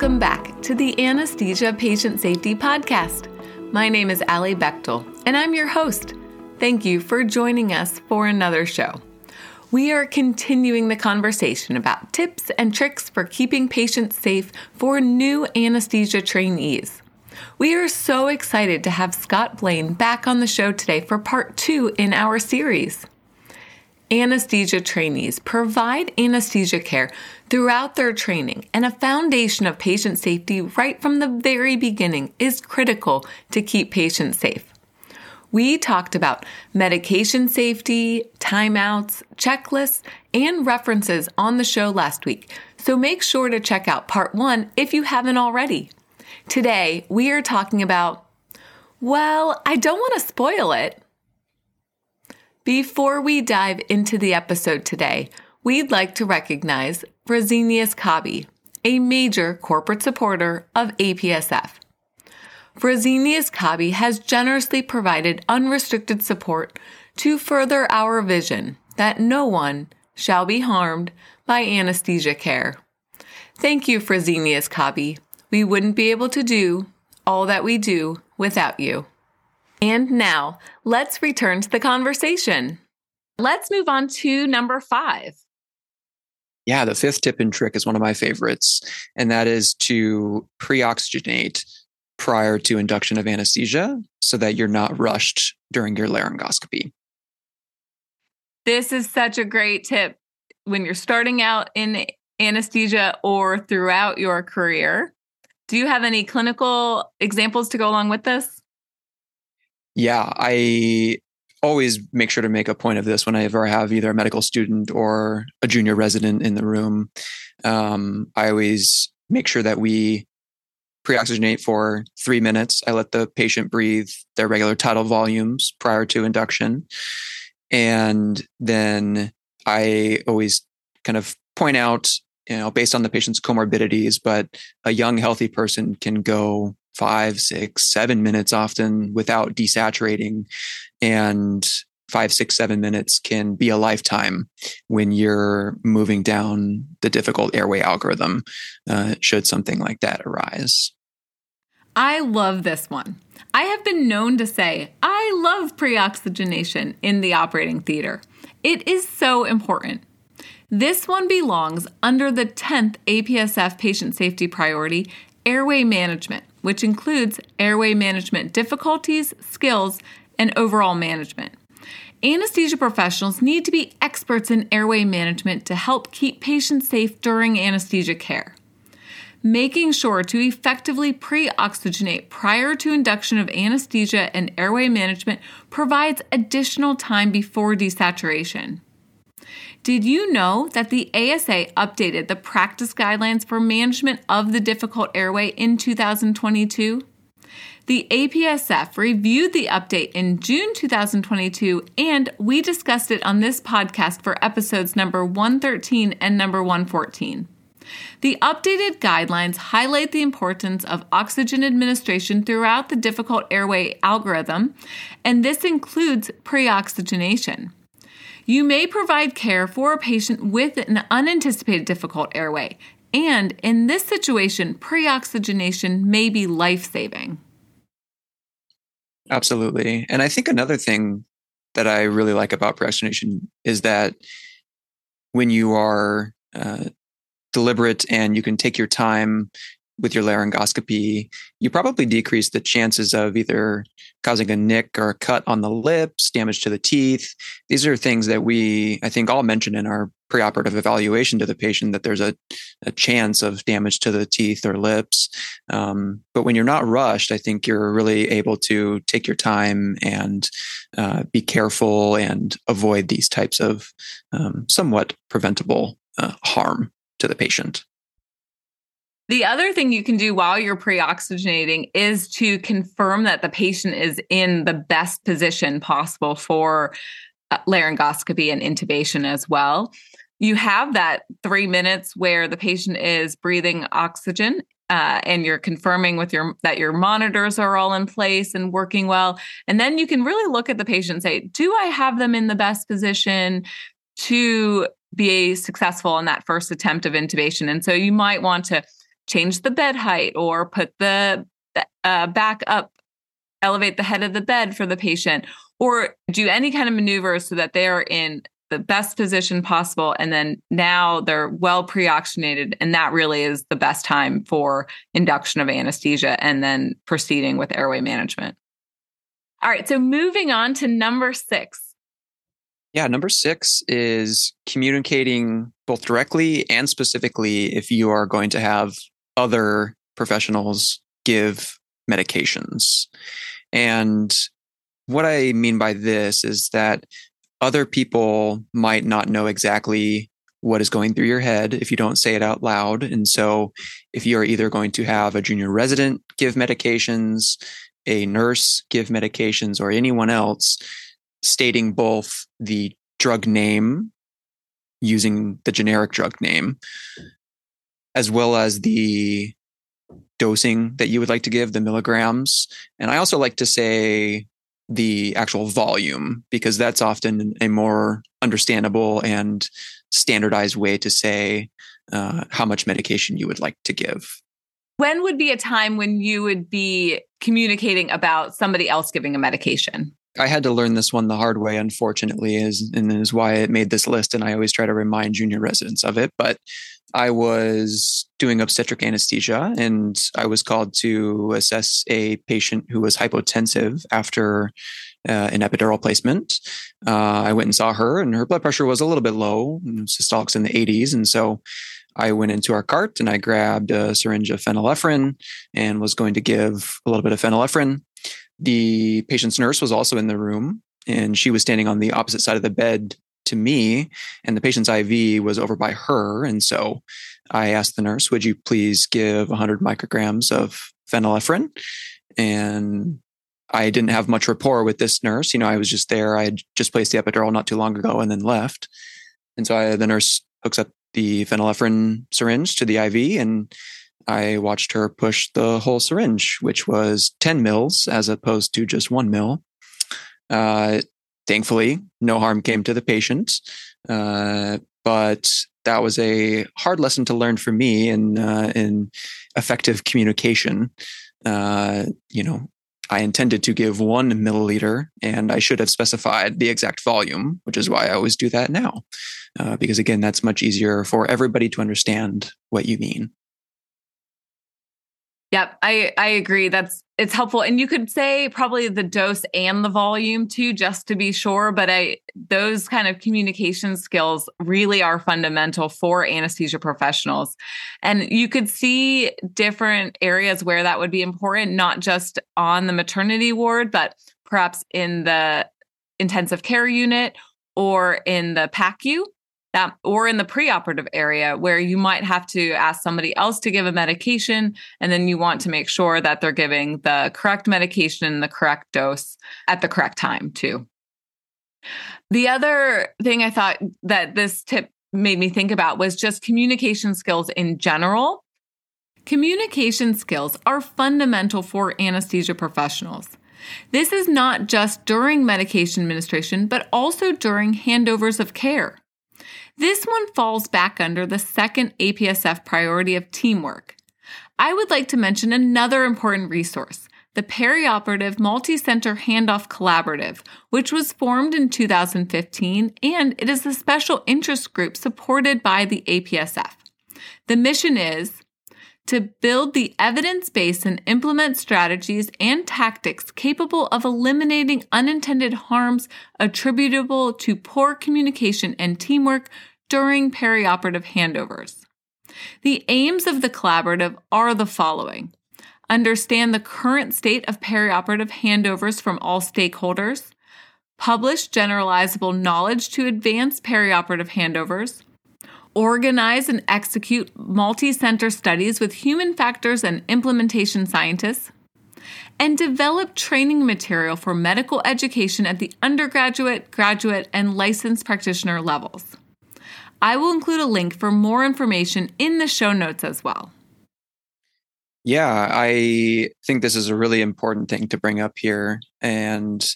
Welcome back to the Anesthesia Patient Safety Podcast. My name is Alli Bechtel, and I'm your host. Thank you for joining us for another show. We are continuing the conversation about tips and tricks for keeping patients safe for new anesthesia trainees. We are so excited to have Scott Blaine back on the show today for part two in our series. Anesthesia trainees provide anesthesia care throughout their training, and a foundation of patient safety right from the very beginning is critical to keep patients safe. We talked about medication safety, timeouts, checklists, and references on the show last week, so make sure to check out part one if you haven't already. Today, we are talking about, well, I don't want to spoil it. Before we dive into the episode today, we'd like to recognize Fresenius Kabi, a major corporate supporter of APSF. Fresenius Kabi has generously provided unrestricted support to further our vision that no one shall be harmed by anesthesia care. Thank you, Fresenius Kabi. We wouldn't be able to do all that we do without you. And now, let's return to the conversation. Let's move on to number five. Yeah, the fifth tip and trick is one of my favorites, and that is to pre oxygenate prior to induction of anesthesia so that you're not rushed during your laryngoscopy. This is such a great tip when you're starting out in anesthesia or throughout your career. Do you have any clinical examples to go along with this? Yeah, I always make sure to make a point of this whenever I have either a medical student or a junior resident in the room. Um, I always make sure that we pre-oxygenate for three minutes. I let the patient breathe their regular tidal volumes prior to induction. And then I always kind of point out, you know, based on the patient's comorbidities, but a young, healthy person can go five, six, seven minutes often without desaturating. And five, six, seven minutes can be a lifetime when you're moving down the difficult airway algorithm, uh, should something like that arise. I love this one. I have been known to say, I love pre oxygenation in the operating theater. It is so important. This one belongs under the 10th APSF patient safety priority, airway management which includes airway management difficulties, skills, and overall management. Anesthesia professionals need to be experts in airway management to help keep patients safe during anesthesia care. Making sure to effectively pre oxygenate prior to induction of anesthesia and airway management provides additional time before desaturation. Did you know that the ASA updated the practice guidelines for management of the difficult airway in 2022? The APSF reviewed the update in June 2022, and we discussed it on this podcast for episodes number 113 and number 114. The updated guidelines highlight the importance of oxygen administration throughout the difficult airway algorithm, and this includes pre oxygenation. You may provide care for a patient with an unanticipated difficult airway, and in this situation, pre oxygenation may be life saving. Absolutely. And I think another thing that I really like about pre oxygenation is that when you are uh, deliberate and you can take your time with your laryngoscopy, you probably decrease the chances of either causing a nick or a cut on the lips, damage to the teeth. These are things that we, I think, all mention in our preoperative evaluation to the patient that there's a, a chance of damage to the teeth or lips. Um, but when you're not rushed, I think you're really able to take your time and uh, be careful and avoid these types of um, somewhat preventable uh, harm to the patient. The other thing you can do while you're pre oxygenating is to confirm that the patient is in the best position possible for uh, laryngoscopy and intubation as well. You have that three minutes where the patient is breathing oxygen uh, and you're confirming with your that your monitors are all in place and working well and then you can really look at the patient and say do i have them in the best position to be successful in that first attempt of intubation and so you might want to change the bed height or put the uh, back up elevate the head of the bed for the patient or do any kind of maneuver so that they are in the best position possible. And then now they're well pre oxygenated. And that really is the best time for induction of anesthesia and then proceeding with airway management. All right. So moving on to number six. Yeah, number six is communicating both directly and specifically if you are going to have other professionals give medications. And what I mean by this is that other people might not know exactly what is going through your head if you don't say it out loud. And so, if you are either going to have a junior resident give medications, a nurse give medications, or anyone else, stating both the drug name using the generic drug name, as well as the dosing that you would like to give, the milligrams. And I also like to say the actual volume because that's often a more understandable and standardized way to say uh, how much medication you would like to give. When would be a time when you would be communicating about somebody else giving a medication? I had to learn this one the hard way, unfortunately, is and is why it made this list. And I always try to remind junior residents of it. But I was doing obstetric anesthesia and I was called to assess a patient who was hypotensive after uh, an epidural placement. Uh, I went and saw her, and her blood pressure was a little bit low, systolics in the 80s. And so I went into our cart and I grabbed a syringe of phenylephrine and was going to give a little bit of phenylephrine. The patient's nurse was also in the room, and she was standing on the opposite side of the bed to me, and the patient's IV was over by her. And so I asked the nurse, Would you please give 100 micrograms of phenylephrine? And I didn't have much rapport with this nurse. You know, I was just there. I had just placed the epidural not too long ago and then left. And so I, the nurse hooks up the phenylephrine syringe to the IV and I watched her push the whole syringe, which was 10 mils as opposed to just one mil. Uh, thankfully, no harm came to the patient. Uh, but that was a hard lesson to learn for me in uh, in effective communication. Uh, you know, I intended to give one milliliter, and I should have specified the exact volume, which is why I always do that now, uh, because again, that's much easier for everybody to understand what you mean. Yep, I I agree. That's it's helpful, and you could say probably the dose and the volume too, just to be sure. But I those kind of communication skills really are fundamental for anesthesia professionals, and you could see different areas where that would be important, not just on the maternity ward, but perhaps in the intensive care unit or in the PACU that or in the preoperative area where you might have to ask somebody else to give a medication and then you want to make sure that they're giving the correct medication the correct dose at the correct time too. The other thing I thought that this tip made me think about was just communication skills in general. Communication skills are fundamental for anesthesia professionals. This is not just during medication administration, but also during handovers of care. This one falls back under the second APSF priority of teamwork. I would like to mention another important resource, the Perioperative Multi-Center Handoff Collaborative, which was formed in 2015 and it is a special interest group supported by the APSF. The mission is to build the evidence base and implement strategies and tactics capable of eliminating unintended harms attributable to poor communication and teamwork during perioperative handovers. The aims of the collaborative are the following understand the current state of perioperative handovers from all stakeholders, publish generalizable knowledge to advance perioperative handovers, organize and execute multi center studies with human factors and implementation scientists, and develop training material for medical education at the undergraduate, graduate, and licensed practitioner levels. I will include a link for more information in the show notes as well. Yeah, I think this is a really important thing to bring up here. And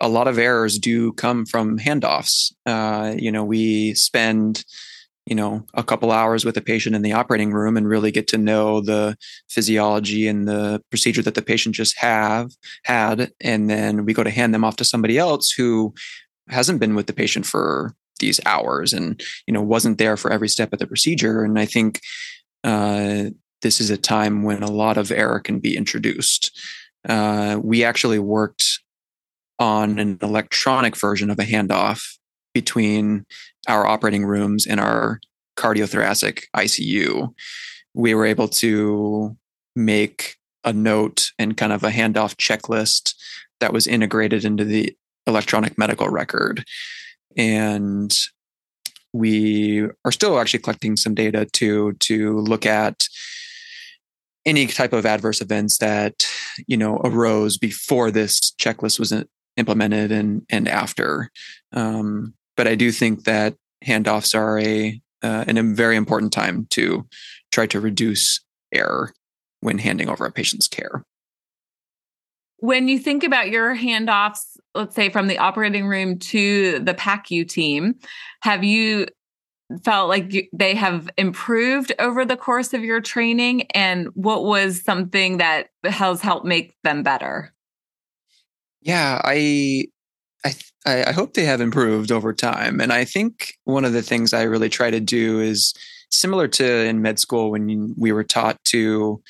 a lot of errors do come from handoffs. Uh, you know, we spend you know a couple hours with a patient in the operating room and really get to know the physiology and the procedure that the patient just have had and then we go to hand them off to somebody else who hasn't been with the patient for these hours and you know wasn't there for every step of the procedure. And i think uh, this is a time when a lot of error can be introduced. Uh, we actually worked on an electronic version of a handoff between our operating rooms and our cardiothoracic ICU, we were able to make a note and kind of a handoff checklist that was integrated into the electronic medical record. And we are still actually collecting some data to to look at any type of adverse events that you know arose before this checklist was implemented and and after um, but I do think that handoffs are a uh, a very important time to try to reduce error when handing over a patient's care. When you think about your handoffs, let's say from the operating room to the PACU team, have you felt like they have improved over the course of your training? And what was something that has helped make them better? Yeah, I I, I hope they have improved over time. And I think one of the things I really try to do is similar to in med school when we were taught to,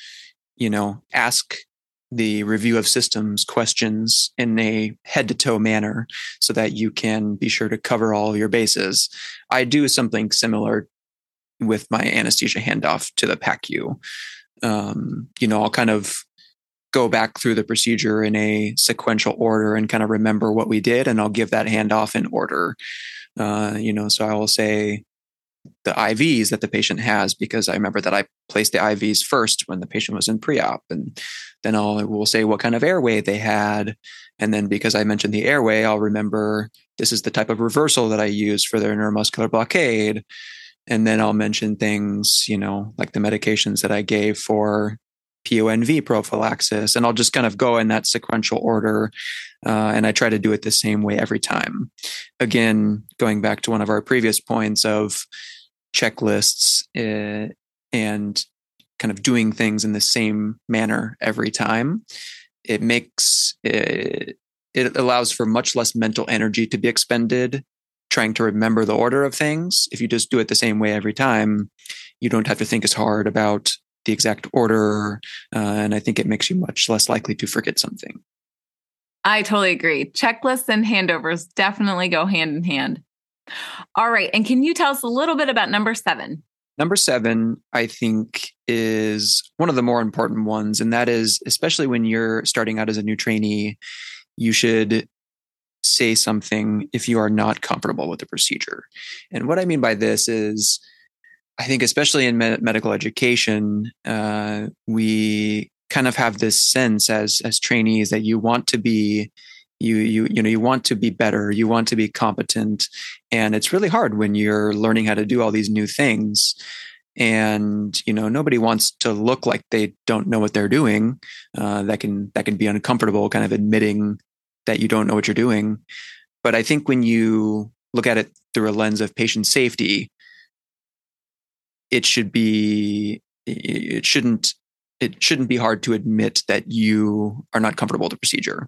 you know, ask the review of systems questions in a head to toe manner so that you can be sure to cover all your bases. I do something similar with my anesthesia handoff to the PACU. Um, you know, I'll kind of go back through the procedure in a sequential order and kind of remember what we did and i'll give that handoff in order uh, you know so i will say the ivs that the patient has because i remember that i placed the ivs first when the patient was in pre-op and then i'll will say what kind of airway they had and then because i mentioned the airway i'll remember this is the type of reversal that i use for their neuromuscular blockade and then i'll mention things you know like the medications that i gave for PONV prophylaxis. And I'll just kind of go in that sequential order. Uh, and I try to do it the same way every time. Again, going back to one of our previous points of checklists uh, and kind of doing things in the same manner every time, it makes it, it allows for much less mental energy to be expended trying to remember the order of things. If you just do it the same way every time, you don't have to think as hard about the exact order. Uh, and I think it makes you much less likely to forget something. I totally agree. Checklists and handovers definitely go hand in hand. All right. And can you tell us a little bit about number seven? Number seven, I think, is one of the more important ones. And that is, especially when you're starting out as a new trainee, you should say something if you are not comfortable with the procedure. And what I mean by this is, I think, especially in med- medical education, uh, we kind of have this sense as as trainees that you want to be you you you know you want to be better you want to be competent and it's really hard when you're learning how to do all these new things and you know nobody wants to look like they don't know what they're doing uh, that can that can be uncomfortable kind of admitting that you don't know what you're doing. But i think when you look at it through a lens of patient safety it should be it shouldn't it shouldn't be hard to admit that you are not comfortable with the procedure.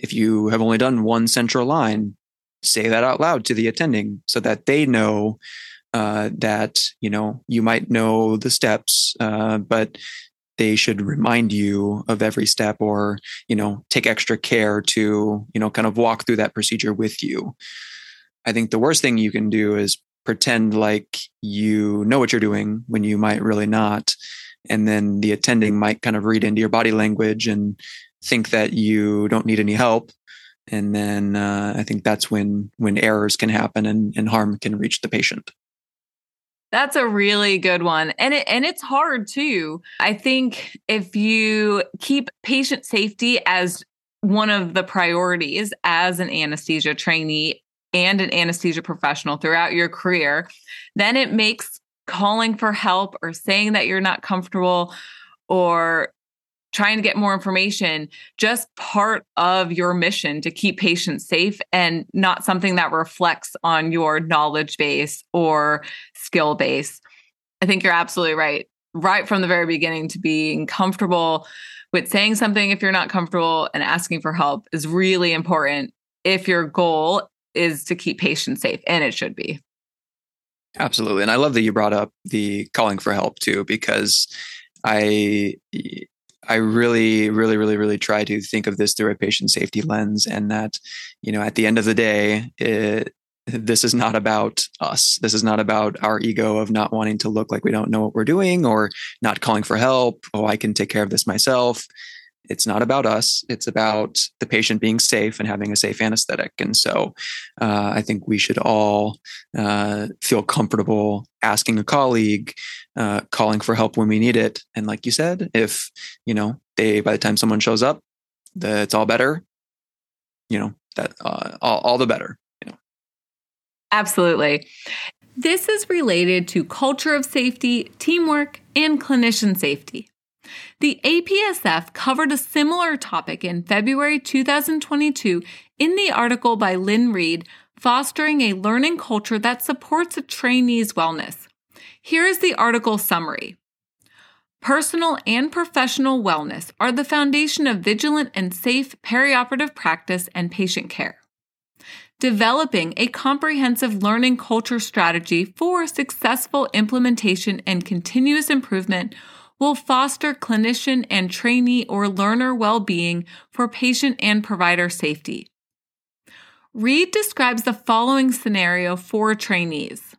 If you have only done one central line, say that out loud to the attending so that they know uh, that you know you might know the steps, uh, but they should remind you of every step or you know take extra care to you know kind of walk through that procedure with you. I think the worst thing you can do is pretend like you know what you're doing when you might really not. And then the attending might kind of read into your body language and think that you don't need any help. And then uh, I think that's when when errors can happen and, and harm can reach the patient. That's a really good one. And it and it's hard too. I think if you keep patient safety as one of the priorities as an anesthesia trainee and an anesthesia professional throughout your career, then it makes calling for help or saying that you're not comfortable or trying to get more information just part of your mission to keep patients safe and not something that reflects on your knowledge base or skill base. I think you're absolutely right. Right from the very beginning, to being comfortable with saying something if you're not comfortable and asking for help is really important if your goal is to keep patients safe, and it should be. Absolutely. And I love that you brought up the calling for help too, because I I really, really, really, really try to think of this through a patient safety lens, and that you know, at the end of the day, it, this is not about us. This is not about our ego of not wanting to look like we don't know what we're doing or not calling for help. Oh, I can take care of this myself. It's not about us. It's about the patient being safe and having a safe anesthetic. And so uh, I think we should all uh, feel comfortable asking a colleague, uh, calling for help when we need it. And like you said, if, you know, they, by the time someone shows up, the, it's all better, you know, that uh, all, all the better. You know. Absolutely. This is related to culture of safety, teamwork, and clinician safety. The APSF covered a similar topic in February 2022 in the article by Lynn Reed, Fostering a Learning Culture That Supports a Trainee's Wellness. Here is the article summary. Personal and professional wellness are the foundation of vigilant and safe perioperative practice and patient care. Developing a comprehensive learning culture strategy for successful implementation and continuous improvement will foster clinician and trainee or learner well being for patient and provider safety. Reed describes the following scenario for trainees.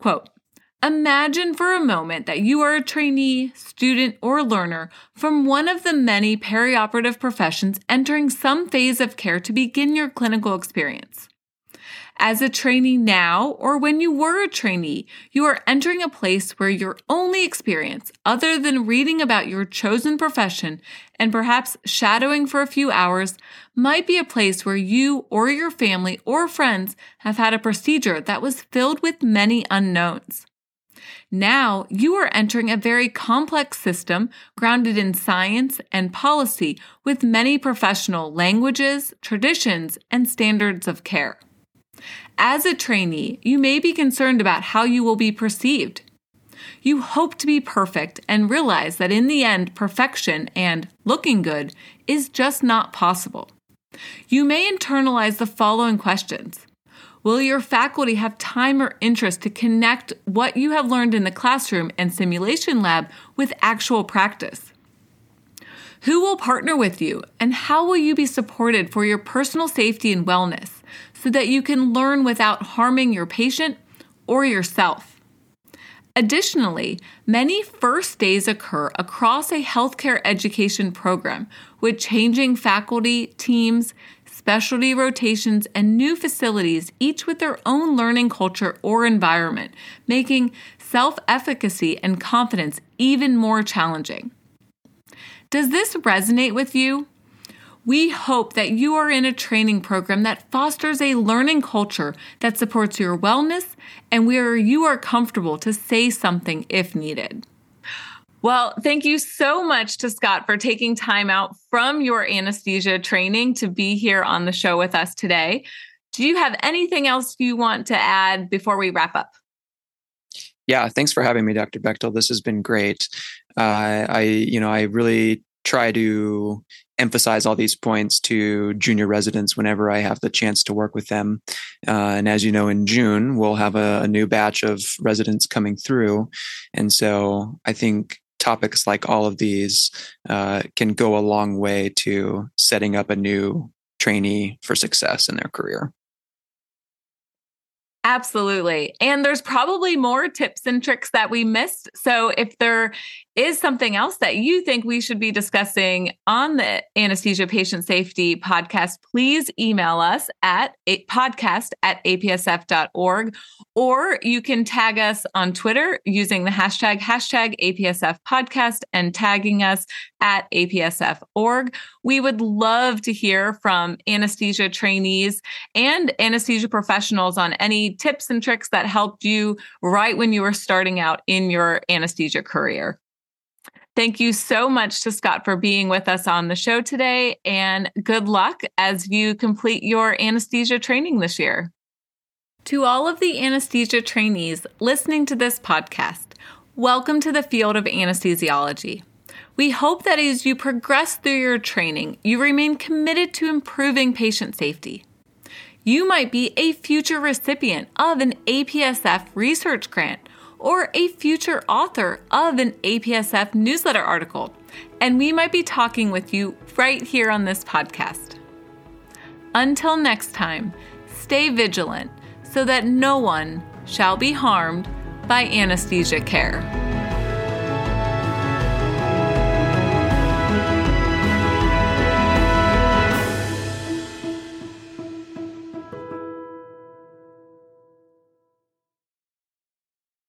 Quote, Imagine for a moment that you are a trainee, student, or learner from one of the many perioperative professions entering some phase of care to begin your clinical experience. As a trainee now, or when you were a trainee, you are entering a place where your only experience, other than reading about your chosen profession and perhaps shadowing for a few hours, might be a place where you or your family or friends have had a procedure that was filled with many unknowns. Now you are entering a very complex system grounded in science and policy with many professional languages, traditions, and standards of care. As a trainee, you may be concerned about how you will be perceived. You hope to be perfect and realize that in the end, perfection and looking good is just not possible. You may internalize the following questions Will your faculty have time or interest to connect what you have learned in the classroom and simulation lab with actual practice? Who will partner with you, and how will you be supported for your personal safety and wellness? So that you can learn without harming your patient or yourself. Additionally, many first days occur across a healthcare education program with changing faculty, teams, specialty rotations, and new facilities, each with their own learning culture or environment, making self efficacy and confidence even more challenging. Does this resonate with you? We hope that you are in a training program that fosters a learning culture that supports your wellness and where you are comfortable to say something if needed. Well, thank you so much to Scott for taking time out from your anesthesia training to be here on the show with us today. Do you have anything else you want to add before we wrap up? Yeah, thanks for having me, Dr. Bechtel. This has been great. Uh, I, you know, I really try to emphasize all these points to junior residents whenever I have the chance to work with them. Uh, and as you know, in June, we'll have a, a new batch of residents coming through. And so I think topics like all of these uh, can go a long way to setting up a new trainee for success in their career. Absolutely. And there's probably more tips and tricks that we missed. So if there is something else that you think we should be discussing on the anesthesia patient safety podcast, please email us at podcast at apsf.org or you can tag us on Twitter using the hashtag hashtag APSF podcast and tagging us at apsf.org. We would love to hear from anesthesia trainees and anesthesia professionals on tips and tricks that helped you right when you were starting out in your anesthesia career. Thank you so much to Scott for being with us on the show today, and good luck as you complete your anesthesia training this year. To all of the anesthesia trainees listening to this podcast, welcome to the field of anesthesiology. We hope that as you progress through your training, you remain committed to improving patient safety. You might be a future recipient of an APSF research grant or a future author of an APSF newsletter article, and we might be talking with you right here on this podcast. Until next time, stay vigilant so that no one shall be harmed by anesthesia care.